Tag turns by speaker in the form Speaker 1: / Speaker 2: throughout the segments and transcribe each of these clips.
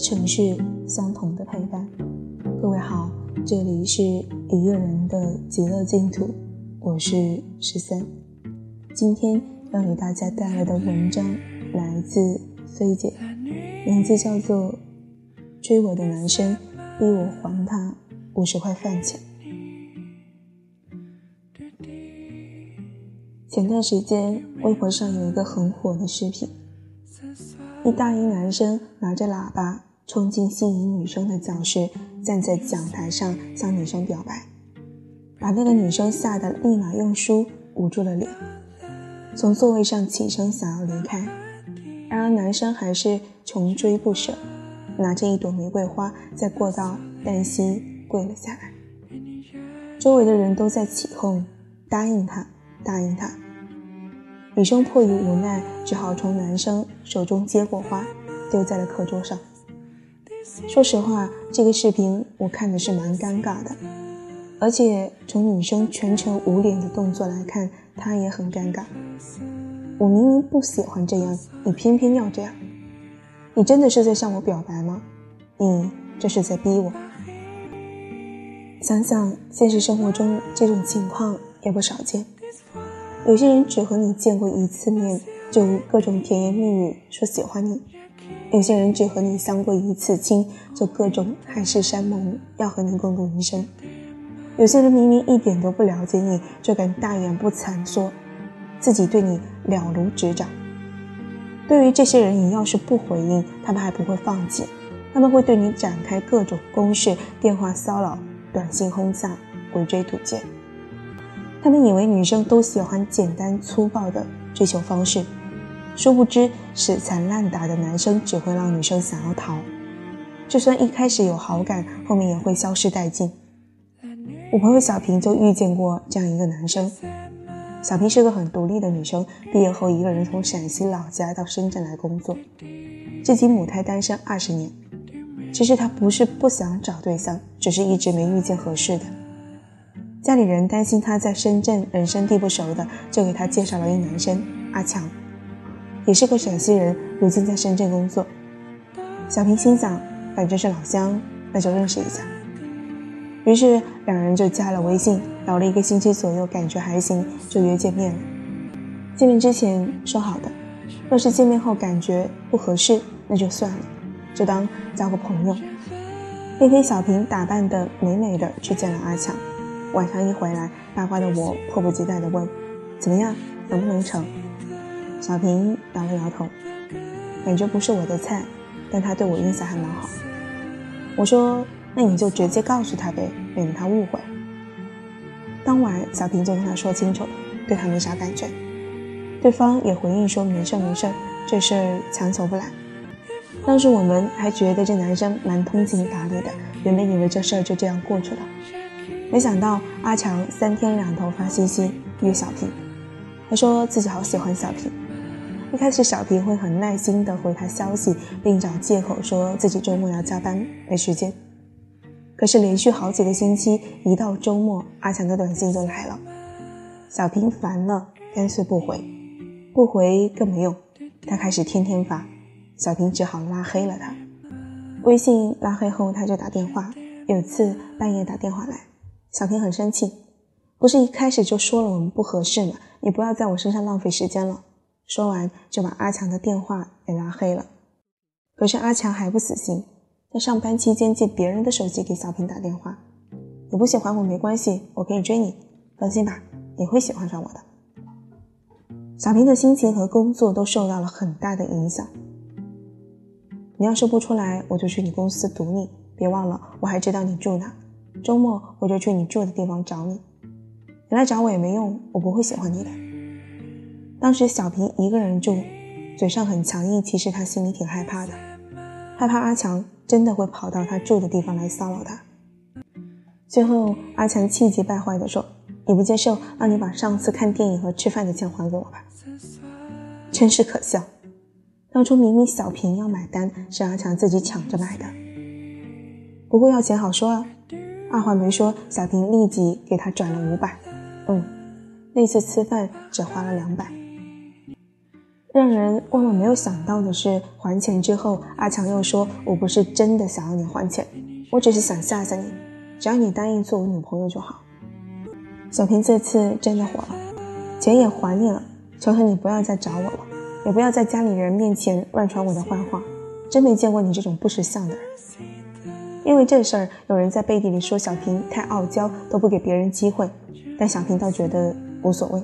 Speaker 1: 城市，相同的陪伴。各位好，这里是一个人的极乐净土，我是十三。今天要给大家带来的文章来自飞姐，名字叫做《追我的男生逼我还他五十块饭钱》。前段时间，微博上有一个很火的视频。一大一男生拿着喇叭冲进心仪女生的教室，站在讲台上向女生表白，把那个女生吓得立马用书捂住了脸，从座位上起身想要离开，然而男生还是穷追不舍，拿着一朵玫瑰花在过道单膝跪了下来，周围的人都在起哄，答应他，答应他。女生迫于无奈，只好从男生手中接过花，丢在了课桌上。说实话，这个视频我看的是蛮尴尬的，而且从女生全程捂脸的动作来看，她也很尴尬。我明明不喜欢这样，你偏偏要这样，你真的是在向我表白吗？你这是在逼我。想想现实生活中这种情况也不少见。有些人只和你见过一次面，就各种甜言蜜语说喜欢你；有些人只和你相过一次亲，就各种海誓山盟要和你共度余生；有些人明明一点都不了解你，就敢大言不惭说自己对你了如指掌。对于这些人，你要是不回应，他们还不会放弃，他们会对你展开各种攻势，电话骚扰、短信轰炸、围追堵截。他们以为女生都喜欢简单粗暴的追求方式，殊不知死缠烂打的男生只会让女生想要逃，就算一开始有好感，后面也会消失殆尽。我朋友小平就遇见过这样一个男生。小平是个很独立的女生，毕业后一个人从陕西老家到深圳来工作，至今母胎单身二十年。其实她不是不想找对象，只是一直没遇见合适的。家里人担心他在深圳人生地不熟的，就给他介绍了一男生阿强，也是个陕西人，如今在深圳工作。小平心想，反正是老乡，那就认识一下。于是两人就加了微信，聊了一个星期左右，感觉还行，就约见面了。见面之前说好的，若是见面后感觉不合适，那就算了，就当交个朋友。那天小平打扮的美美的去见了阿强。晚上一回来，八卦的我迫不及待的问：“怎么样，能不能成？”小平摇了摇头，感觉不是我的菜，但他对我印象还蛮好。我说：“那你就直接告诉他呗，免得他误会。”当晚，小平就跟他说清楚了，对他没啥感觉。对方也回应说：“没事没事，这事儿强求不来。”当时我们还觉得这男生蛮通情达理的，原本以为这事儿就这样过去了。没想到阿强三天两头发信息约小平，还说自己好喜欢小平。一开始小平会很耐心的回他消息，并找借口说自己周末要加班没时间。可是连续好几个星期，一到周末，阿强的短信就来了。小平烦了，干脆不回，不回更没用，他开始天天发。小平只好拉黑了他。微信拉黑后，他就打电话。有次半夜打电话来。小平很生气，不是一开始就说了我们不合适吗？你不要在我身上浪费时间了。说完就把阿强的电话给拉黑了。可是阿强还不死心，在上班期间借别人的手机给小平打电话。你不喜欢我没关系，我可以追你，放心吧，你会喜欢上我的。小平的心情和工作都受到了很大的影响。你要是不出来，我就去你公司堵你。别忘了，我还知道你住哪。周末我就去你住的地方找你，你来找我也没用，我不会喜欢你的。当时小平一个人住，嘴上很强硬，其实他心里挺害怕的，害怕阿强真的会跑到他住的地方来骚扰他。最后阿强气急败坏地说：“你不接受，那你把上次看电影和吃饭的钱还给我吧。”真是可笑，当初明明小平要买单，是阿强自己抢着买的。不过要钱好说啊。二话没说，小平立即给他转了五百。嗯，那次吃饭只花了两百。让人万万没有想到的是，还钱之后，阿强又说：“我不是真的想要你还钱，我只是想吓吓你，只要你答应做我女朋友就好。”小平这次真的火了，钱也还你了，求求你不要再找我了，也不要在家里人面前乱传我的坏话，真没见过你这种不识相的人。因为这事儿，有人在背地里说小平太傲娇，都不给别人机会，但小平倒觉得无所谓。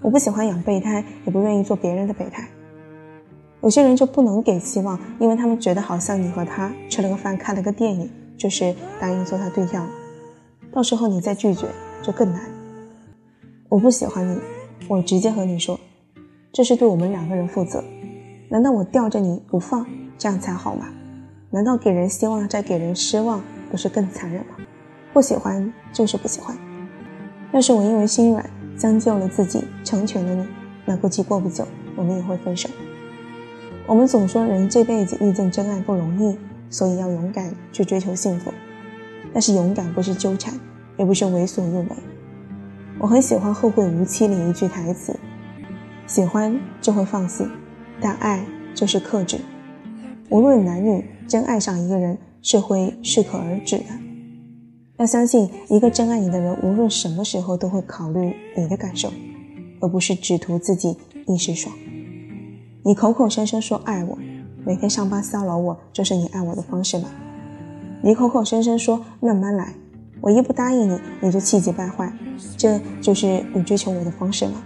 Speaker 1: 我不喜欢养备胎，也不愿意做别人的备胎。有些人就不能给希望，因为他们觉得好像你和他吃了个饭，看了个电影，就是答应做他对象了。到时候你再拒绝就更难。我不喜欢你，我直接和你说，这是对我们两个人负责。难道我吊着你不放，这样才好吗？难道给人希望再给人失望，不是更残忍吗？不喜欢就是不喜欢。要是我因为心软。将就了自己，成全了你，那估计过不久我们也会分手。我们总说人这辈子遇见真爱不容易，所以要勇敢去追求幸福。但是勇敢不是纠缠，也不是为所欲为。我很喜欢《后会无期》里一句台词：喜欢就会放肆，但爱就是克制。无论男女，真爱上一个人是会适可而止的。要相信，一个真爱你的人，无论什么时候都会考虑你的感受，而不是只图自己一时爽。你口口声声说爱我，每天上班骚扰我，就是你爱我的方式吗？你口口声声说慢慢来，我一不答应你，你就气急败坏，这就是你追求我的方式吗？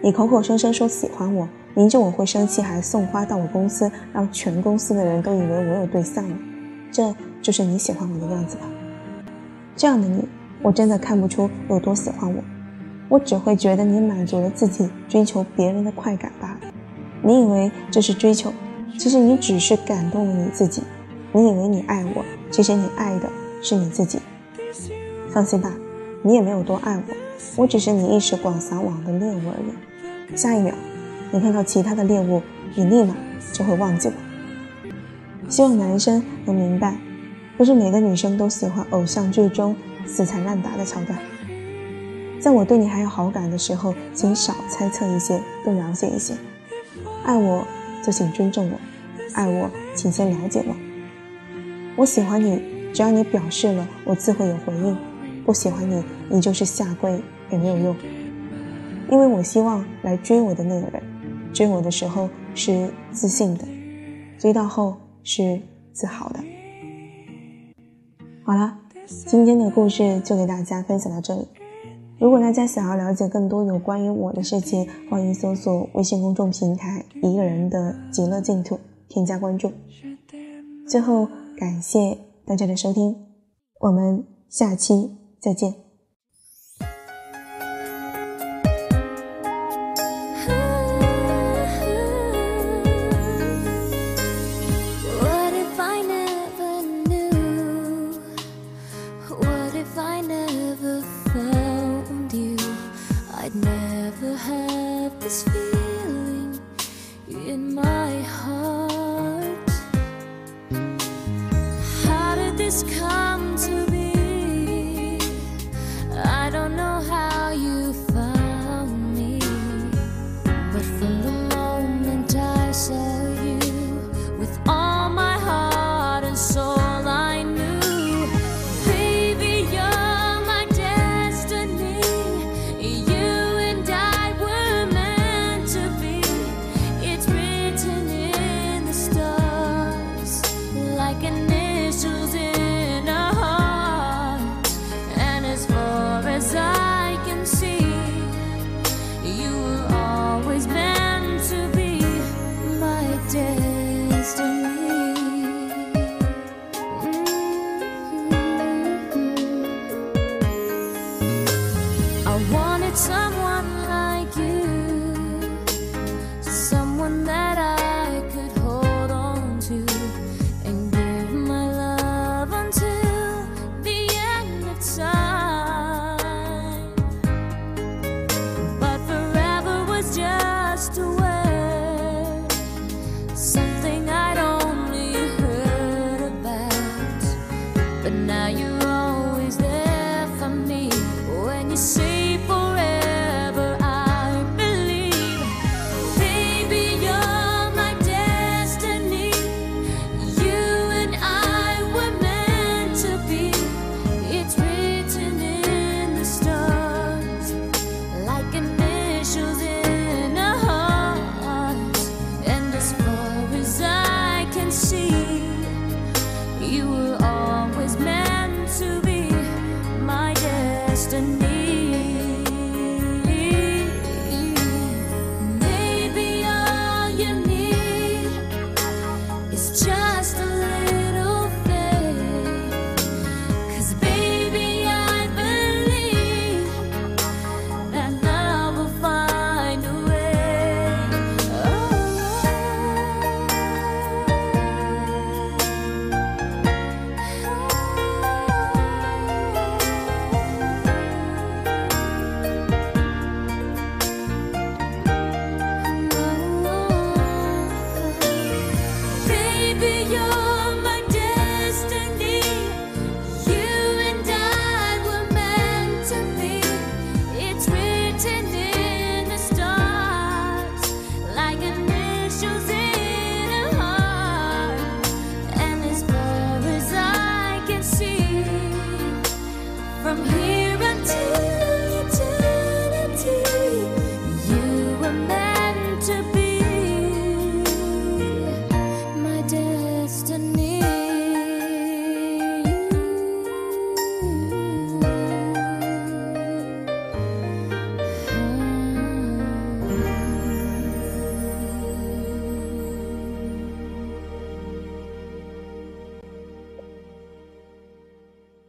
Speaker 1: 你口口声声说喜欢我，明知我会生气，还送花到我公司，让全公司的人都以为我有对象了，这就是你喜欢我的样子吧？这样的你，我真的看不出有多喜欢我，我只会觉得你满足了自己追求别人的快感罢了。你以为这是追求，其实你只是感动了你自己。你以为你爱我，其实你爱的是你自己。放心吧，你也没有多爱我，我只是你一时广撒网的猎物而已。下一秒，你看到其他的猎物，你立马就会忘记我。希望男生能明白。不是每个女生都喜欢偶像剧中死缠烂打的桥段。在我对你还有好感的时候，请少猜测一些，多了解一些。爱我就请尊重我，爱我请先了解我。我喜欢你，只要你表示了，我自会有回应。不喜欢你，你就是下跪也没有用。因为我希望来追我的那个人，追我的时候是自信的，追到后是自豪的。好了，今天的故事就给大家分享到这里。如果大家想要了解更多有关于我的事情，欢迎搜索微信公众平台“一个人的极乐净土”，添加关注。最后，感谢大家的收听，我们下期再见。